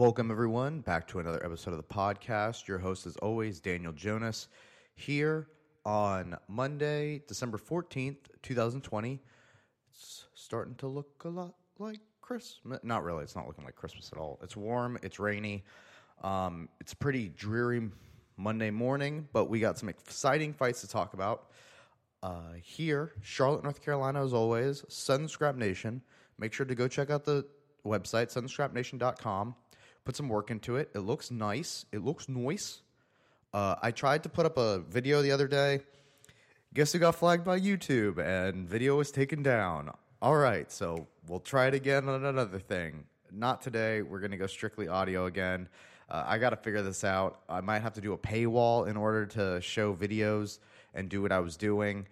Welcome, everyone, back to another episode of the podcast. Your host, as always, Daniel Jonas, here on Monday, December 14th, 2020. It's starting to look a lot like Christmas. Not really, it's not looking like Christmas at all. It's warm, it's rainy, um, it's pretty dreary Monday morning, but we got some exciting fights to talk about. Uh, here, Charlotte, North Carolina, as always, Sun Scrap Nation. Make sure to go check out the website, sunscrapnation.com. Put some work into it. It looks nice. It looks nice. Uh, I tried to put up a video the other day. Guess who got flagged by YouTube and video was taken down. All right, so we'll try it again on another thing. Not today. We're going to go strictly audio again. Uh, I got to figure this out. I might have to do a paywall in order to show videos and do what I was doing.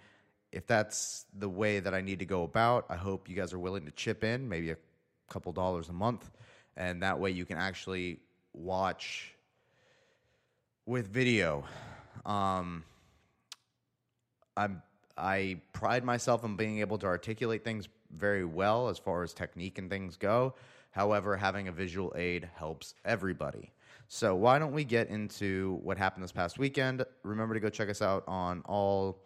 If that's the way that I need to go about, I hope you guys are willing to chip in, maybe a couple dollars a month, and that way you can actually watch with video. Um, I'm I pride myself on being able to articulate things very well as far as technique and things go. However, having a visual aid helps everybody. So why don't we get into what happened this past weekend? Remember to go check us out on all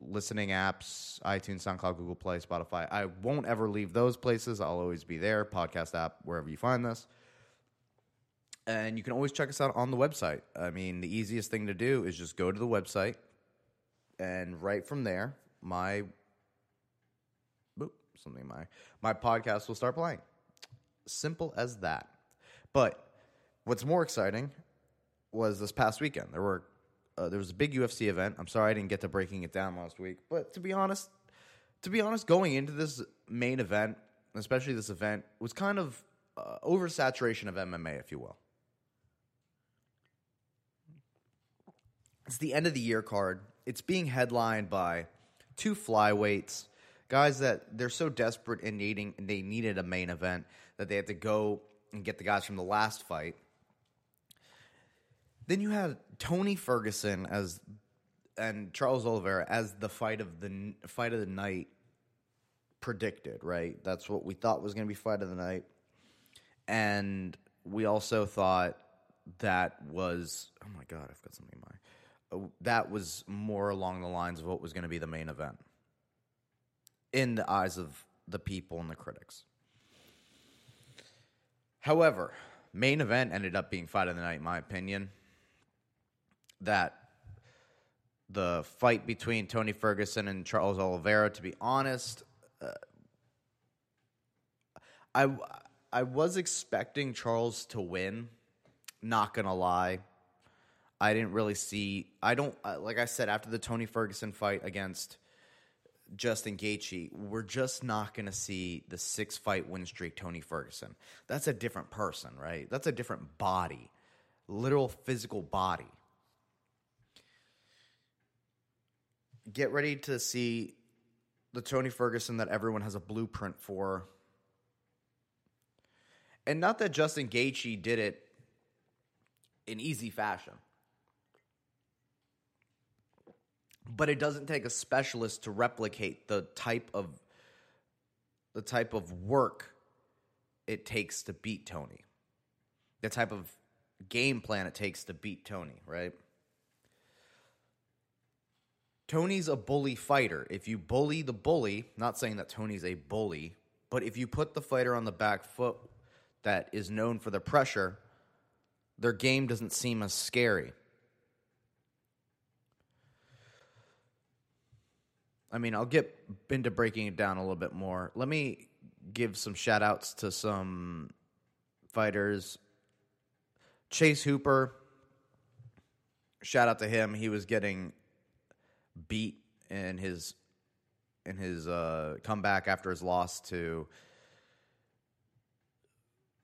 listening apps iTunes, SoundCloud, Google Play, Spotify. I won't ever leave those places. I'll always be there, podcast app, wherever you find this. And you can always check us out on the website. I mean, the easiest thing to do is just go to the website, and right from there, my boop, something my my podcast will start playing. Simple as that. But what's more exciting was this past weekend. There were uh, there was a big UFC event. I'm sorry I didn't get to breaking it down last week, but to be honest, to be honest, going into this main event, especially this event, was kind of uh, oversaturation of MMA, if you will. It's the end of the year card. It's being headlined by two flyweights, guys that they're so desperate in needing, they needed a main event that they had to go and get the guys from the last fight. Then you had Tony Ferguson as and Charles Oliveira as the fight of the fight of the night predicted, right? That's what we thought was going to be fight of the night. And we also thought that was oh my god, I've got something in mind. That was more along the lines of what was going to be the main event in the eyes of the people and the critics. However, main event ended up being fight of the night in my opinion that the fight between Tony Ferguson and Charles Oliveira. To be honest, uh, I I was expecting Charles to win. Not gonna lie, I didn't really see. I don't like I said after the Tony Ferguson fight against Justin Gaethje, we're just not gonna see the six fight win streak Tony Ferguson. That's a different person, right? That's a different body, literal physical body. Get ready to see the Tony Ferguson that everyone has a blueprint for. And not that Justin Gaethje did it in easy fashion. But it doesn't take a specialist to replicate the type of the type of work it takes to beat Tony. The type of game plan it takes to beat Tony, right? Tony's a bully fighter. If you bully the bully, not saying that Tony's a bully, but if you put the fighter on the back foot that is known for the pressure, their game doesn't seem as scary. I mean, I'll get into breaking it down a little bit more. Let me give some shout outs to some fighters. Chase Hooper, shout out to him. He was getting beat in his in his uh, comeback after his loss to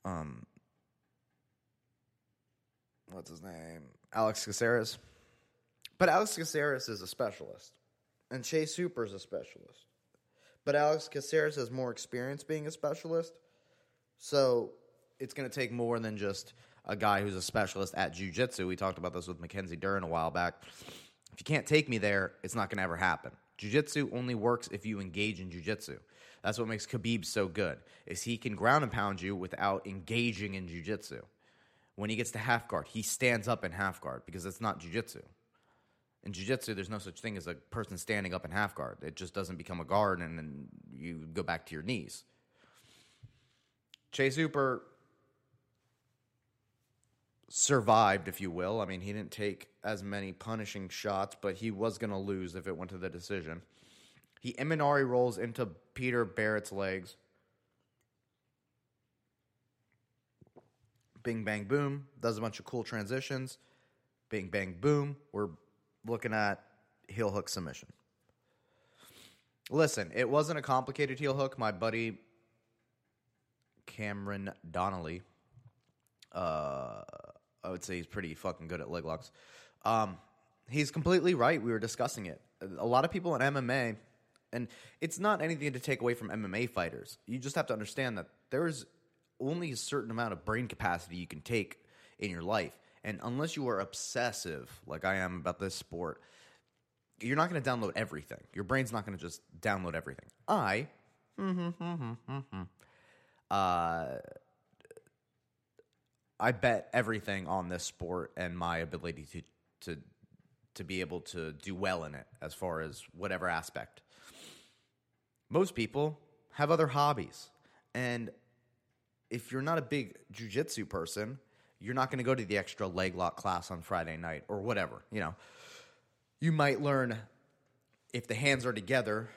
um what's his name Alex Caceres. But Alex Caceres is a specialist, and Chase Hooper is a specialist. But Alex Caceres has more experience being a specialist, so it's going to take more than just a guy who's a specialist at jiu-jitsu. We talked about this with Mackenzie Dern a while back if you can't take me there, it's not going to ever happen. Jiu-jitsu only works if you engage in jiu-jitsu. That's what makes Khabib so good. Is he can ground and pound you without engaging in jiu-jitsu. When he gets to half guard, he stands up in half guard because it's not jiu-jitsu. In jiu-jitsu, there's no such thing as a person standing up in half guard. It just doesn't become a guard and then you go back to your knees. Chase Hooper survived, if you will. I mean, he didn't take as many punishing shots, but he was going to lose if it went to the decision. He Imanari rolls into Peter Barrett's legs. Bing, bang, boom. Does a bunch of cool transitions. Bing, bang, boom. We're looking at heel hook submission. Listen, it wasn't a complicated heel hook. My buddy Cameron Donnelly, uh, I would say he's pretty fucking good at leg locks. Um, he's completely right. We were discussing it. A lot of people in MMA, and it's not anything to take away from MMA fighters. You just have to understand that there's only a certain amount of brain capacity you can take in your life. And unless you are obsessive, like I am about this sport, you're not going to download everything. Your brain's not going to just download everything. I, uh, I bet everything on this sport and my ability to to to be able to do well in it as far as whatever aspect. Most people have other hobbies. And if you're not a big jujitsu person, you're not going to go to the extra leg lock class on Friday night or whatever, you know. You might learn if the hands are together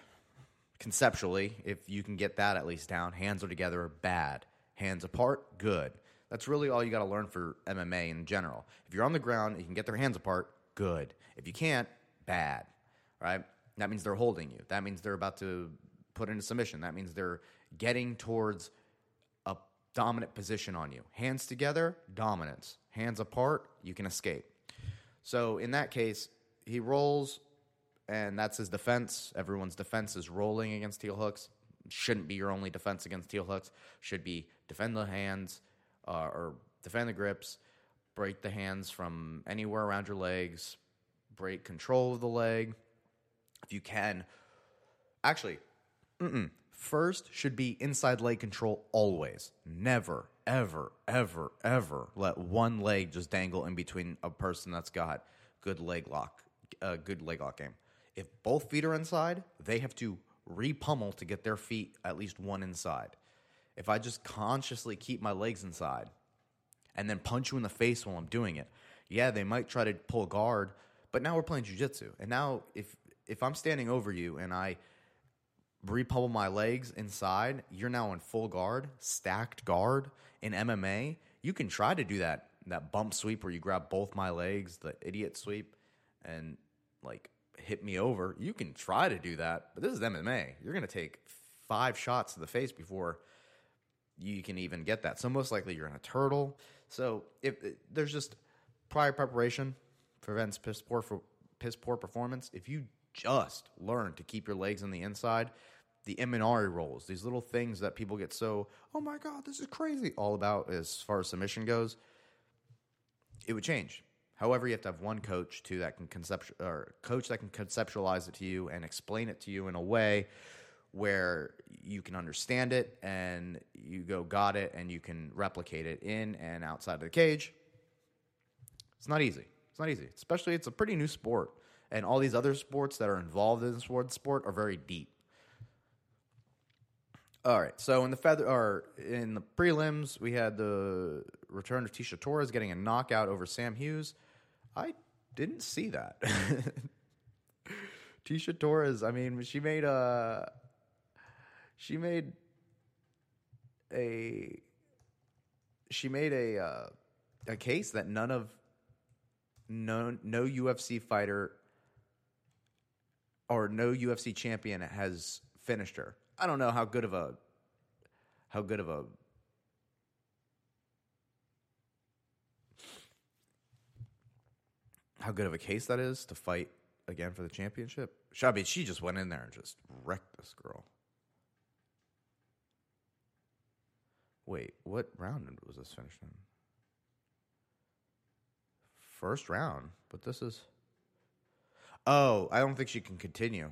conceptually, if you can get that at least down, hands are together bad. Hands apart, good. That's really all you got to learn for MMA in general. If you're on the ground you can get their hands apart, good. If you can't, bad. Right? That means they're holding you. That means they're about to put into submission. That means they're getting towards a dominant position on you. Hands together, dominance. Hands apart, you can escape. So in that case, he rolls, and that's his defense. Everyone's defense is rolling against heel hooks. Shouldn't be your only defense against heel hooks. Should be defend the hands uh, or defend the grips, break the hands from anywhere around your legs, break control of the leg. If you can, actually, first should be inside leg control always. Never, ever, ever, ever let one leg just dangle in between a person that's got good leg lock, uh, good leg lock game. If both feet are inside, they have to repummel to get their feet at least one inside. If I just consciously keep my legs inside and then punch you in the face while I'm doing it, yeah, they might try to pull guard, but now we're playing jujitsu. And now if if I'm standing over you and I repummel my legs inside, you're now in full guard, stacked guard in MMA. You can try to do that that bump sweep where you grab both my legs, the idiot sweep, and like hit me over. You can try to do that, but this is MMA. You're to take five shots to the face before you can even get that. So most likely you're in a turtle. So if there's just prior preparation prevents piss poor for piss poor performance. If you just learn to keep your legs on the inside, the Imanari rolls, these little things that people get so, oh my god, this is crazy, all about as far as submission goes, it would change. However, you have to have one coach to that can conceptual or coach that can conceptualize it to you and explain it to you in a way where you can understand it and you go got it and you can replicate it in and outside of the cage. It's not easy. It's not easy. Especially it's a pretty new sport. And all these other sports that are involved in this word sport are very deep. All right. So in the feather or in the prelims, we had the return of Tecia Torres getting a knockout over Sam Hughes. I didn't see that. Tecia Torres, I mean, she made a she made a she made a uh, a case that none of no no UFC fighter or no UFC champion has finished her. I don't know how good of a how good of a how good of a case that is to fight again for the championship. Shabi, she just went in there and just wrecked this girl. Wait, what round was this finished in? First round, but this is. Oh, I don't think she can continue.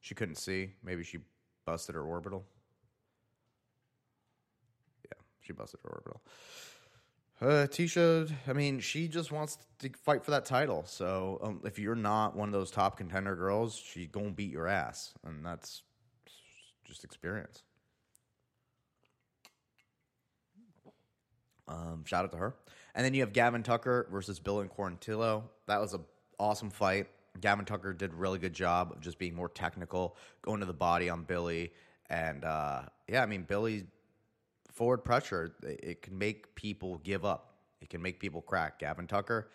She couldn't see. Maybe she busted her orbital. Yeah, she busted her orbital. Uh, Tecia, I mean, she just wants to fight for that title. So um, if you're not one of those top contender girls, she's going to beat your ass. And that's just experience. Um, shout out to her. And then you have Gavin Tucker versus Billy Quarantillo. That was an awesome fight. Gavin Tucker did a really good job of just being more technical, going to the body on Billy. And uh, yeah, I mean, Billy forward pressure, it can make people give up. It can make people crack. Gavin Tucker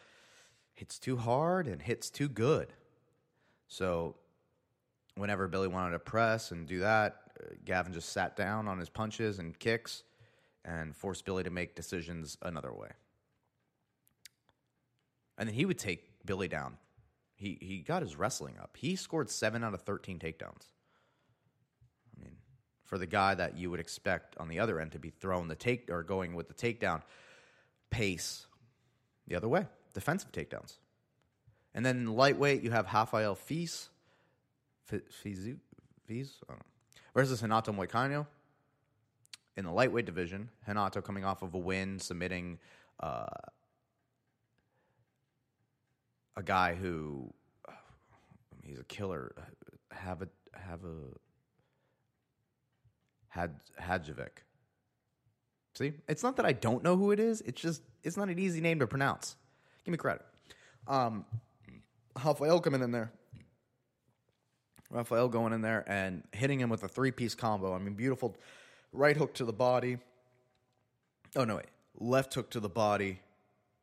hits too hard and hits too good. So whenever Billy wanted to press and do that, Gavin just sat down on his punches and kicks and forced Billy to make decisions another way. And then he would take Billy down. He he got his wrestling up. He scored 7 out of 13 takedowns. I mean, for the guy that you would expect on the other end to be throwing the take or going with the takedown pace the other way, defensive takedowns. And then lightweight, you have Rafael Fils, Fizu, Fiz, versus Renato Moicano in the lightweight division. Renato coming off of a win, submitting uh, a guy who I mean, he's a killer. Have a have a had Hadjovic. See, it's not that I don't know who it is. It's just it's not an easy name to pronounce. Give me credit. Um, Rafael coming in there. Rafael going in there and hitting him with a three piece combo. I mean, beautiful right hook to the body. Oh, no, wait. Left hook to the body,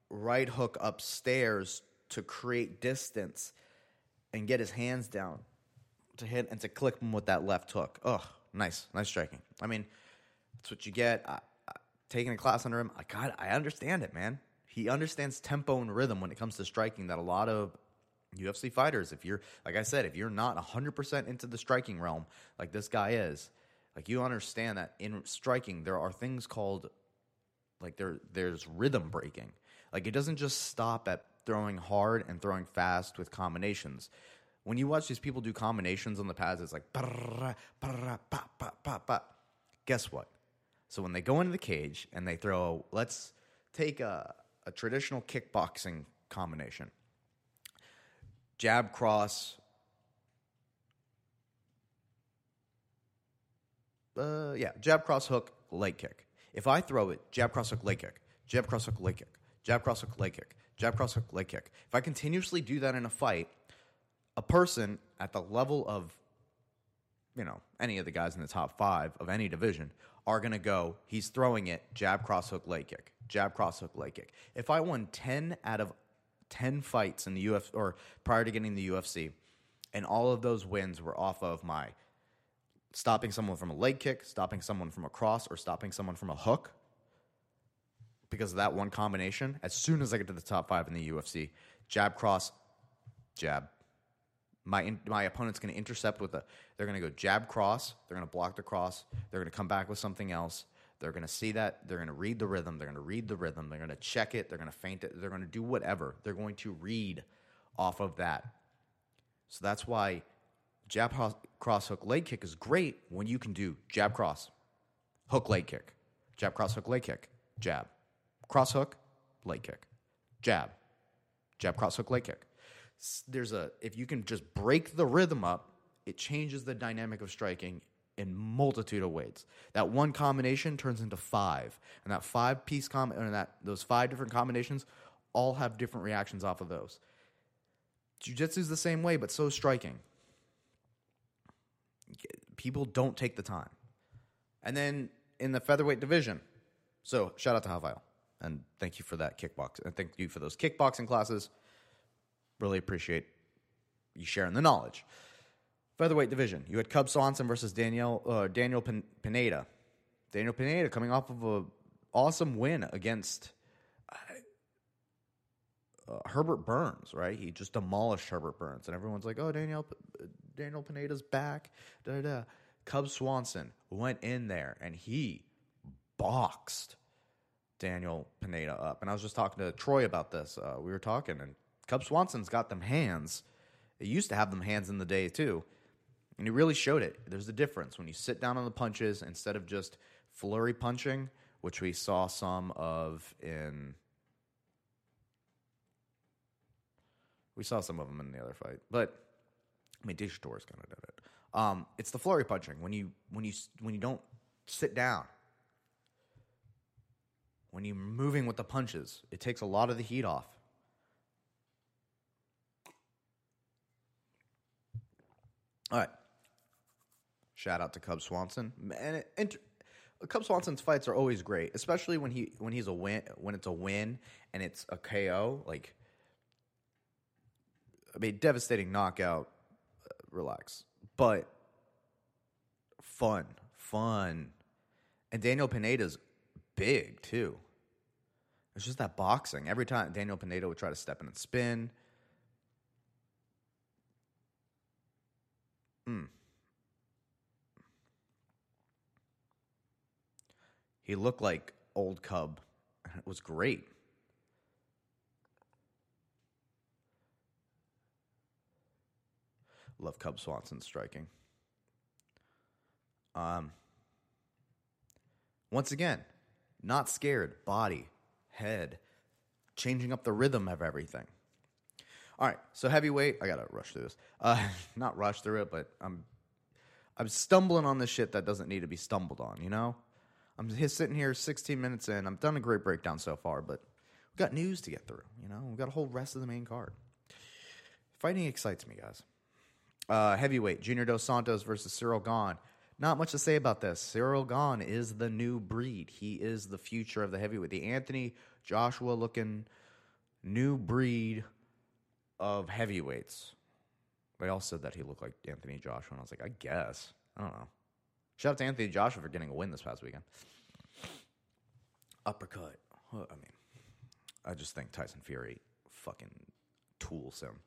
right hook upstairs to create distance and get his hands down to hit and to clip him with that left hook. Oh, nice. Nice striking. I mean, that's what you get. I, I, taking a class under him, I got I understand it, man. He understands tempo and rhythm when it comes to striking that a lot of UFC fighters, if you're, like I said, if you're not 100% into the striking realm like this guy is, like you understand that in striking there are things called like there there's rhythm breaking. Like it doesn't just stop at throwing hard and throwing fast with combinations. When you watch these people do combinations on the pads, it's like guess what? So when they go into the cage and they throw, let's take a, a traditional kickboxing combination jab cross uh, yeah, jab, cross, hook, leg kick. If I throw it, jab, cross, hook, leg kick, jab, cross, hook, leg kick, jab, cross, hook, leg kick, jab, cross, hook, leg kick. If I continuously do that in a fight, a person at the level of, you know, any of the guys in the top five of any division are going to go, he's throwing it, jab, cross, hook, leg kick, jab, cross, hook, leg kick. If I won 10 out of 10 fights in the UFC or prior to getting the UFC, and all of those wins were off of my stopping someone from a leg kick, stopping someone from a cross, or stopping someone from a hook because of that one combination. As soon as I get to the top five in the UFC, jab, cross, jab. My my opponent's going to intercept with a. They're going to go jab, cross. They're going to block the cross. They're going to come back with something else. They're going to see that. They're going to read the rhythm. They're going to read the rhythm. They're going to check it. They're going to feint it. They're going to do whatever. They're going to read off of that. So that's why jab cross hook leg kick is great when you can do jab cross, hook leg kick, jab cross hook leg kick, jab, cross hook, leg kick, jab, jab cross hook leg kick. There's a if you can just break the rhythm up, it changes the dynamic of striking in multitude of ways. That one combination turns into five, and that five piece com and that those five different combinations all have different reactions off of those. Jiu-jitsu is the same way, but so striking people don't take the time. And then in the featherweight division, so shout out to Rafael and thank you for that kickbox and thank you for those kickboxing classes. Really appreciate you sharing the knowledge. Featherweight division, you had Cub Swanson versus Daniel uh, Daniel Pineda. Daniel Pineda coming off of a awesome win against uh, uh, Herbert Burns, right? He just demolished Herbert Burns, and everyone's like, "Oh, Daniel Daniel Pineda's back." Da da. Cub Swanson went in there and he boxed Daniel Pineda up. And I was just talking to Troy about this. Uh, we were talking, and Cub Swanson's got them hands. He used to have them hands in the day too. And he really showed it. There's a difference when you sit down on the punches instead of just flurry punching, which we saw some of in. We saw some of them in the other fight, but I mean, Deja Torres kind of did it. Um, it's the flurry punching when you when you when you don't sit down. When you're moving with the punches, it takes a lot of the heat off. All right. Shout out to Cub Swanson. And, Cub Swanson's fights are always great, especially when he when he's a win when it's a win and it's a KO. Like, I mean, devastating knockout. Uh, relax, but fun, fun, and Daniel Pineda's big too. It's just that boxing. Every time Daniel Pineda would try to step in and spin. Mm. He looked like old Cub. It was great. Love Cub Swanson striking. Um, once again, not scared. Body, head, changing up the rhythm of everything. All right, so heavyweight. I gotta rush through this. Uh, not rush through it, but I'm I'm stumbling on the shit that doesn't need to be stumbled on. You know, I'm just sitting here 16 minutes in. I've done a great breakdown so far, but we've got news to get through. You know, we've got a whole rest of the main card. Fighting excites me, guys. Uh, heavyweight Junior Dos Santos versus Cyril Gane. Not much to say about this. Cyril Gane is the new breed. He is the future of the heavyweight. The Anthony Joshua looking new breed of heavyweights. They all said that he looked like Anthony Joshua, and I was like, I guess. I don't know. Shout out to Anthony Joshua for getting a win this past weekend. Uppercut. I mean, I just think Tyson Fury fucking tools him.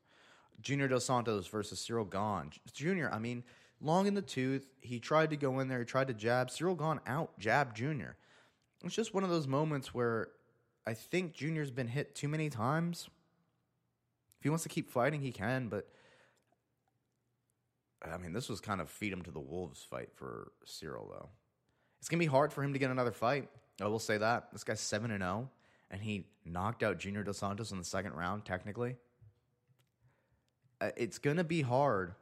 Junior Dos Santos versus Cyril Gane. Junior, I mean, long in the tooth. He tried to go in there. He tried to jab. Cyril Gane out jab Junior. It's just one of those moments where I think Junior's been hit too many times. If he wants to keep fighting, he can, but I mean, this was kind of feed him to the wolves fight for Cyril, though. It's gonna be hard for him to get another fight. I will say that this guy's seven and zero, and he knocked out Junior Dos Santos in the second round. Technically, uh, it's gonna be hard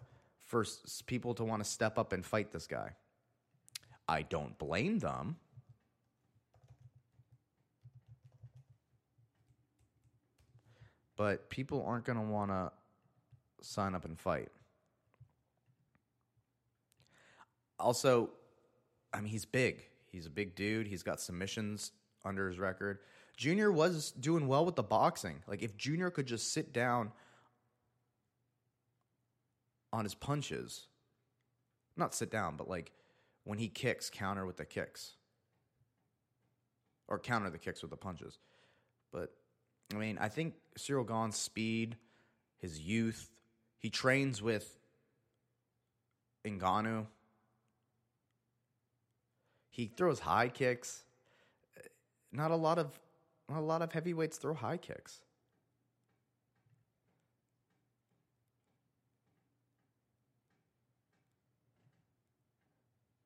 for people to want to step up and fight this guy. I don't blame them. But people aren't going to want to sign up and fight. Also, I mean, he's big. He's a big dude. He's got submissions under his record. Junior was doing well with the boxing. Like, if Junior could just sit down on his punches, not sit down, but like when he kicks, counter with the kicks. Or counter the kicks with the punches. But, I mean, I think Cyril Gane's speed, his youth, he trains with Ngannou. He throws high kicks. Not a lot of not a lot of heavyweights throw high kicks.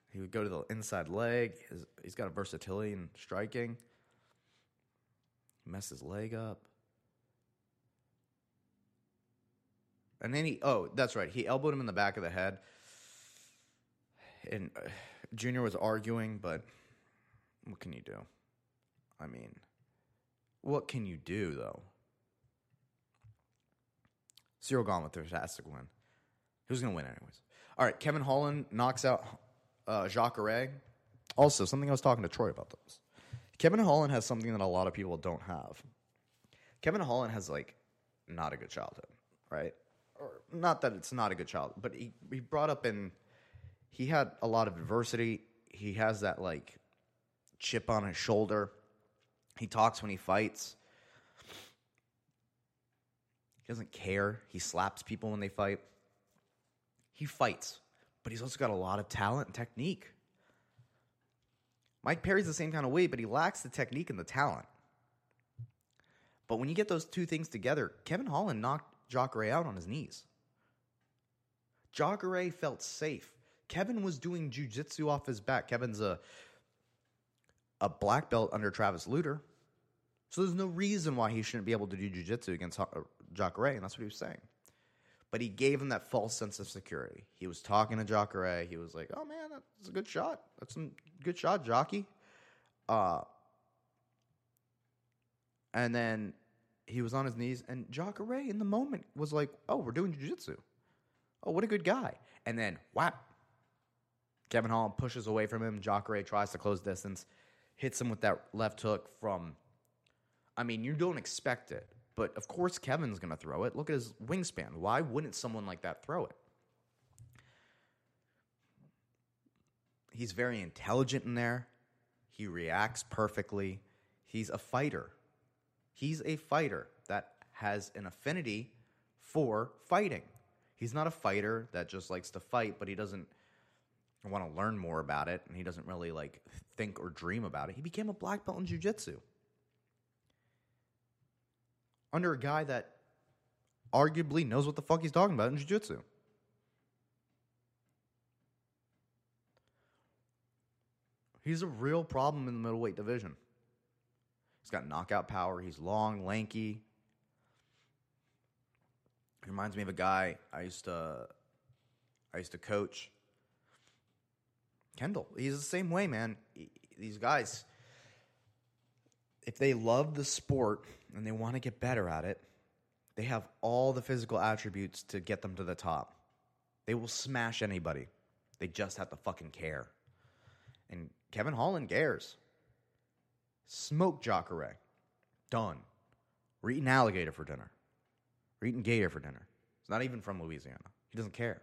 He would go to the inside leg. He's got a versatility in striking. He messed his leg up. And then he, oh, that's right. He elbowed him in the back of the head. And uh, Junior was arguing, but what can you do? I mean, what can you do, though? Cyril Gane with fantastic win. Was going to win anyways. All right, Kevin Holland knocks out uh, Jacare. Also, something I was talking to Troy about this. Kevin Holland has something that a lot of people don't have. Kevin Holland has like not a good childhood, right? Or not that it's not a good child, but he he brought up in he had a lot of adversity. He has that like chip on his shoulder. He talks when he fights. He doesn't care. He slaps people when they fight. He fights but he's also got a lot of talent and technique. Mike Perry's the same kind of way, but he lacks the technique and the talent. But when you get those two things together, Kevin Holland knocked Jacare out on his knees. Jacare felt safe. Kevin was doing jujitsu off his back. Kevin's a a black belt under Travis Lutter. So there's no reason why he shouldn't be able to do jujitsu against uh, Jacare, and that's what he was saying. But he gave him that false sense of security. He was talking to Jacare. He was like, "Oh man, that's a good shot. That's a good shot, Jockey." Uh, and then he was on his knees, and Jacare in the moment was like, "Oh, we're doing jujitsu. Oh, what a good guy!" And then whap, Kevin Holland pushes away from him. Jacare tries to close distance, hits him with that left hook from. I mean, you don't expect it, but of course Kevin's going to throw it. Look at his wingspan. Why wouldn't someone like that throw it? He's very intelligent in there. He reacts perfectly. He's a fighter. He's a fighter that has an affinity for fighting. He's not a fighter that just likes to fight, but he doesn't want to learn more about it and he doesn't really like think or dream about it. He became a black belt in jiu-jitsu. Under a guy that arguably knows what the fuck he's talking about in jiu-jitsu. He's a real problem in the middleweight division. He's got knockout power. He's long, lanky. He reminds me of a guy I used to I used to coach. Kendall. He's the same way, man. These guys, if they love the sport and they want to get better at it, they have all the physical attributes to get them to the top. They will smash anybody. They just have to fucking care. And Kevin Holland cares. Smoke Jacare. Done. We're eating alligator for dinner. We're eating gator for dinner. It's not even from Louisiana. He doesn't care.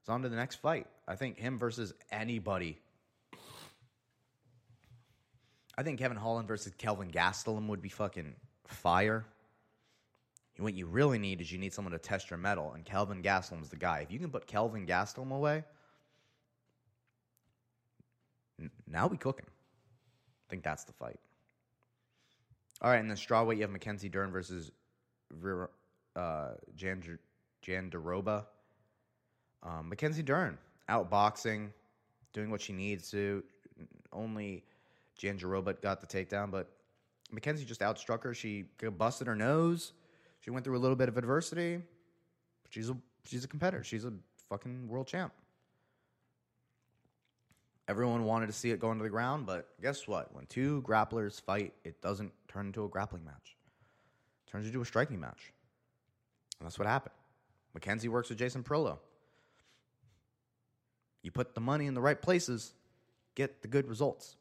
It's on to the next fight. I think him versus anybody. I think Kevin Holland versus Kelvin Gastelum would be fucking fire. What you really need is you need someone to test your metal, and Kelvin Gastelum's the guy. If you can put Kelvin Gastelum away, n- now we cooking. I think that's the fight. All right, in the strawweight, you have Mackenzie Dern versus uh, Jan Jandiroba. Um, Mackenzie Dern outboxing, doing what she needs to. Only Jandiroba got the takedown, but Mackenzie just outstruck her. She busted her nose. She went through a little bit of adversity. She's a she's a competitor. She's a fucking world champ. Everyone wanted to see it go into the ground, but guess what? When two grapplers fight, it doesn't turn into a grappling match. It turns into a striking match. And that's what happened. Mackenzie works with Jason Parillo. You put the money in the right places, get the good results.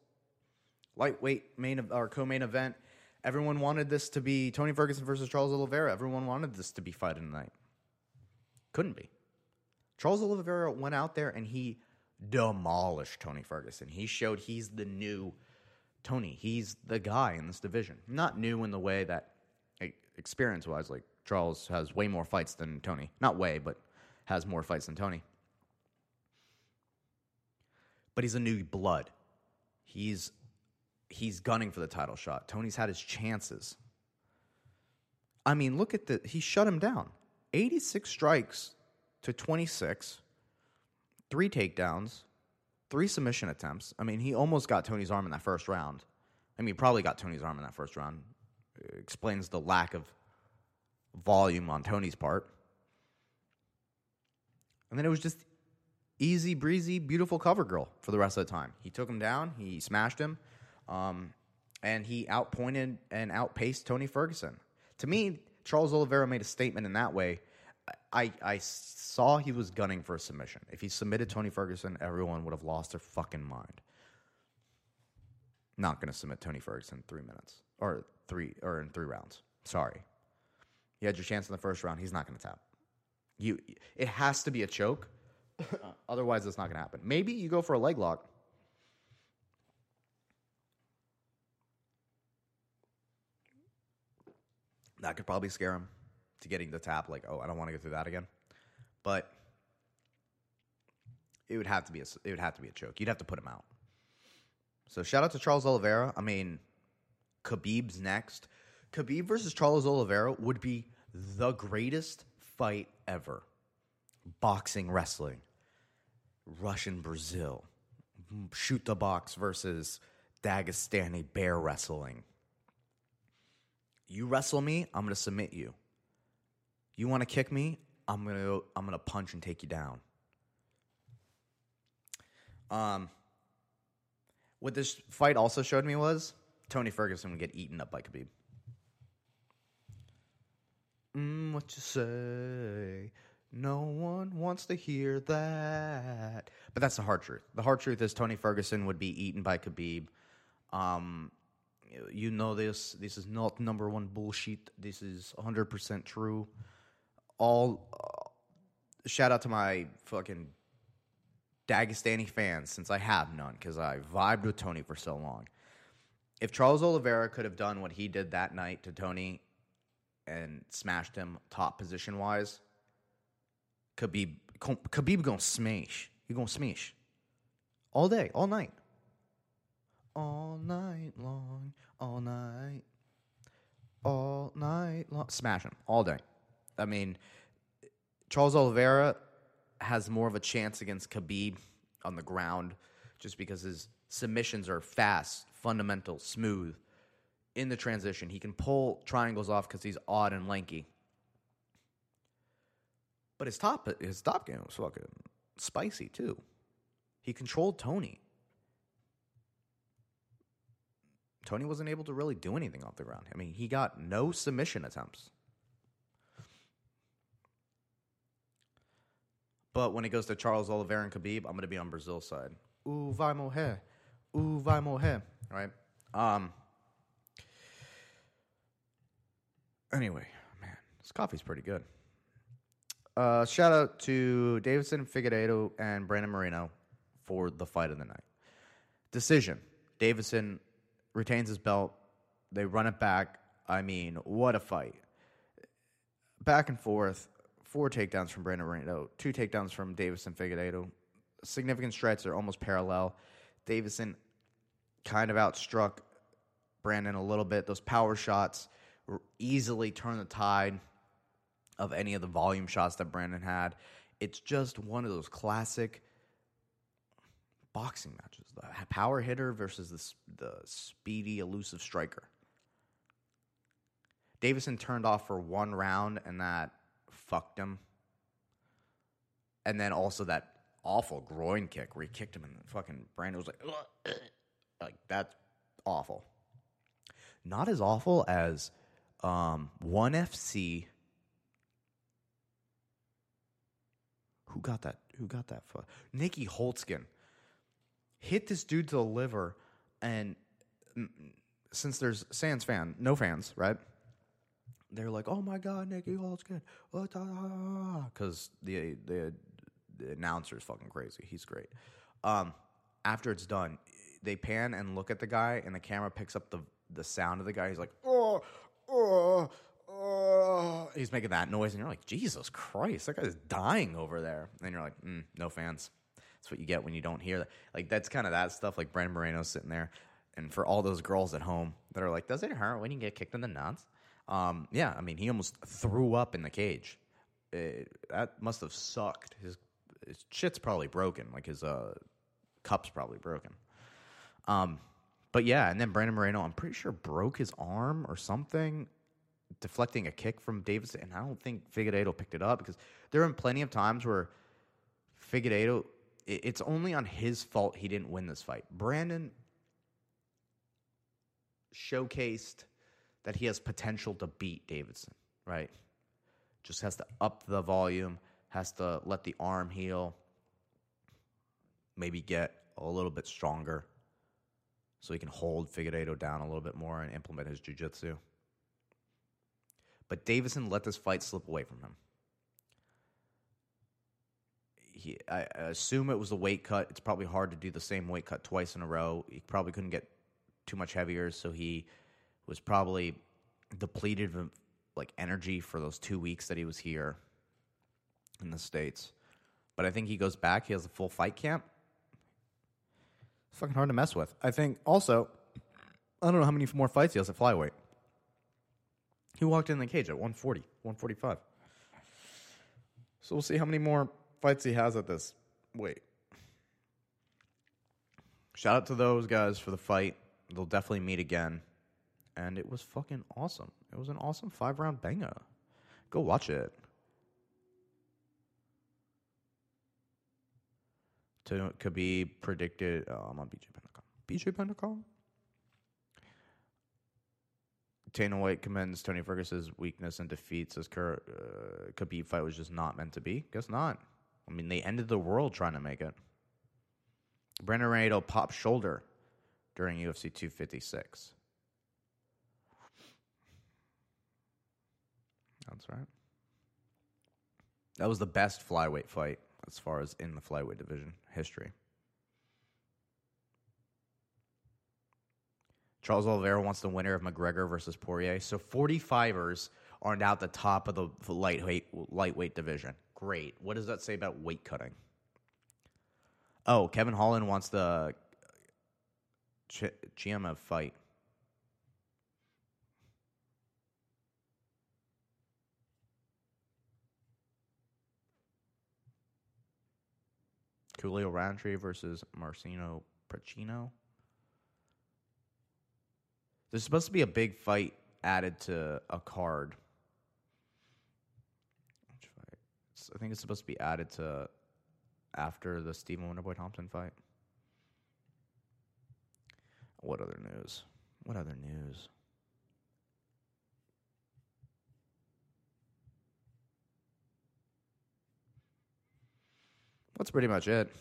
Lightweight main or co-main event. Everyone wanted this to be Tony Ferguson versus Charles Oliveira. Everyone wanted this to be fight of the night. Couldn't be. Charles Oliveira went out there and he demolished Tony Ferguson. He showed he's the new Tony. He's the guy in this division. Not new in the way that experience wise, like Charles has way more fights than Tony. Not way, but has more fights than Tony. But he's a new blood. He's he's gunning for the title shot. Tony's had his chances. I mean, look at the he shut him down. 86 strikes to 26 three takedowns, three submission attempts. I mean, he almost got Tony's arm in that first round. I mean, probably got Tony's arm in that first round. It explains the lack of volume on Tony's part. And then it was just easy breezy, beautiful cover girl for the rest of the time. He took him down, he smashed him, um, and he outpointed and outpaced Tony Ferguson. To me, Charles Oliveira made a statement in that way I, I saw he was gunning for a submission. If he submitted Tony Ferguson, everyone would have lost their fucking mind. Not going to submit Tony Ferguson in three minutes or three or in three rounds. Sorry, you had your chance in the first round. He's not going to tap. You, it has to be a choke. Otherwise, it's not going to happen. Maybe you go for a leg lock. That could probably scare him to getting the tap. Like, oh, I don't want to go through that again. But it would have to be a it would have to be a choke. You'd have to put him out. So shout out to Charles Oliveira. I mean, Khabib's next. Khabib versus Charles Oliveira would be the greatest fight ever. boxing wrestling, Russian Brazil, shoot the box versus Dagestani bear wrestling. You wrestle me, I'm going to submit you. You want to kick me, I'm going to I'm going to punch and take you down. Um what this fight also showed me was Tony Ferguson would get eaten up by Khabib. Mm, what you say? No one wants to hear that. But that's the hard truth. The hard truth is Tony Ferguson would be eaten by Khabib. Um, you know this. This is not number one bullshit. This is 100% true. All uh, shout out to my fucking Dagestani fans, since I have none, because I vibed with Tony for so long. If Charles Oliveira could have done what he did that night to Tony and smashed him top position wise, Khabib Khabib gonna smash. He gonna smash all day, all night, all night long, all night, all night long. Smash him all day. I mean, Charles Oliveira has more of a chance against Khabib on the ground, just because his submissions are fast, fundamental, smooth. In the transition, he can pull triangles off because he's odd and lanky. But his top his top game was fucking spicy too. He controlled Tony. Tony wasn't able to really do anything off the ground. I mean, he got no submission attempts. But when it goes to Charles Oliveira and Khabib, I'm going to be on Brazil's side. Ooh, vai morrer. Ooh, vai. Right? Um. Anyway, man, this coffee's pretty good. Uh, shout out to Deiveson, Figueiredo, and Brandon Moreno for the fight of the night. Decision: Deiveson retains his belt. They run it back. I mean, what a fight! Back and forth. Four takedowns from Brandon Moreno. Two takedowns from Deiveson Figueiredo. Significant strikes are almost parallel. Deiveson kind of outstruck Brandon a little bit. Those power shots easily turn the tide of any of the volume shots that Brandon had. It's just one of those classic boxing matches. The power hitter versus the, the speedy, elusive striker. Davison turned off for one round, and that fucked him. And then also that awful groin kick where he kicked him, and fucking Brandon was like, Ugh. like that's awful. Not as awful as um, ONE FC Who got that? Who got that? Fu- Nieky Holzken hit this dude to the liver, and mm, since there's Sans fan, no fans, right? They're like, "Oh my God, Nieky Holzken," because the, the the announcer is fucking crazy. He's great. Um, after it's done, they pan and look at the guy, and the camera picks up the the sound of the guy. He's like, "Oh, oh." He's making that noise, and you're like, Jesus Christ, that guy's dying over there. And you're like, mm, no fans. That's what you get when you don't hear that. Like, that's kind of that stuff. Like, Brandon Moreno sitting there. And for all those girls at home that are like, does it hurt when you get kicked in the nuts? Um, yeah, I mean, he almost threw up in the cage. It, that must have sucked. His, his shit's probably broken. Like, his uh, cup's probably broken. Um, but yeah, and then Brandon Moreno, I'm pretty sure broke his arm or something deflecting a kick from Davis, and I don't think Figueiredo picked it up because there are plenty of times where Figueiredo, it's only on his fault he didn't win this fight. Brandon showcased that he has potential to beat Davidson, right? Just has to up the volume, has to let the arm heal, maybe get a little bit stronger so he can hold Figueiredo down a little bit more and implement his jiu-jitsu. But Davison let this fight slip away from him. He, I assume it was a weight cut. It's probably hard to do the same weight cut twice in a row. He probably couldn't get too much heavier, so he was probably depleted of like energy for those two weeks that he was here in the states. But I think he goes back. He has a full fight camp. It's fucking hard to mess with. I think also, I don't know how many more fights he has at flyweight. He walked in the cage at 140, 145. So we'll see how many more fights he has at this weight. Shout out to those guys for the fight. They'll definitely meet again. And it was fucking awesome. It was an awesome five round banger. Go watch it. To could be predicted. I'm on BJPenn.com. BJPenn.com. Dana White commends Tony Ferguson's weakness and defeats his uh, Khabib fight was just not meant to be. Guess not. I mean, they ended the world trying to make it. Brandon Renato popped shoulder during UFC 256. That's right. That was the best flyweight fight as far as in the flyweight division history. Charles Oliveira wants the winner of McGregor versus Poirier. So 45ers are now at the top of the lightweight lightweight division. Great. What does that say about weight cutting? Oh, Kevin Holland wants the Ch- fight. Julio Rountree versus Marcin Prachnio. There's supposed to be a big fight added to a card. Which fight? It's- I think it's supposed to be added to after the Stephen Wonderboy Thompson fight. What other news? What other news? That's pretty much it.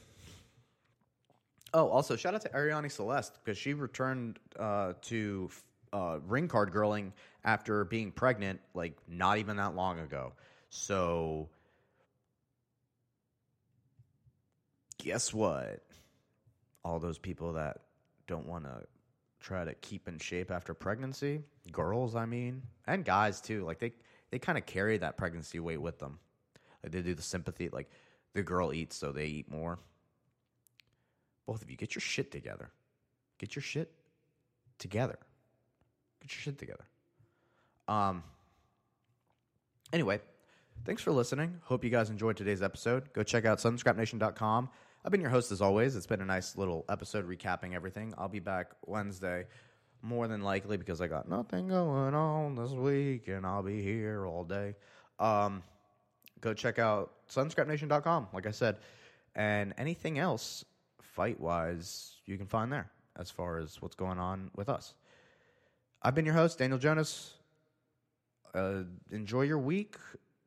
Oh, also shout out to Arianny Celeste because she returned uh, to uh, ring card girling after being pregnant, like not even that long ago. So, guess what? All those people that don't want to try to keep in shape after pregnancy, girls, I mean, and guys too. Like they they kind of carry that pregnancy weight with them. Like they do the sympathy, like the girl eats, so they eat more. Both of you, get your shit together. Get your shit together. Get your shit together. Um. Anyway, thanks for listening. Hope you guys enjoyed today's episode. Go check out sunscrapnation.com. I've been your host as always. It's been a nice little episode recapping everything. I'll be back Wednesday, more than likely, because I got nothing going on this week and I'll be here all day. Um, go check out sunscrapnation.com, like I said. And anything else fight wise, you can find there as far as what's going on with us. I've been your host, Daniel Jonas. Uh, enjoy your week,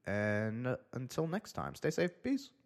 and until next time, stay safe. Peace.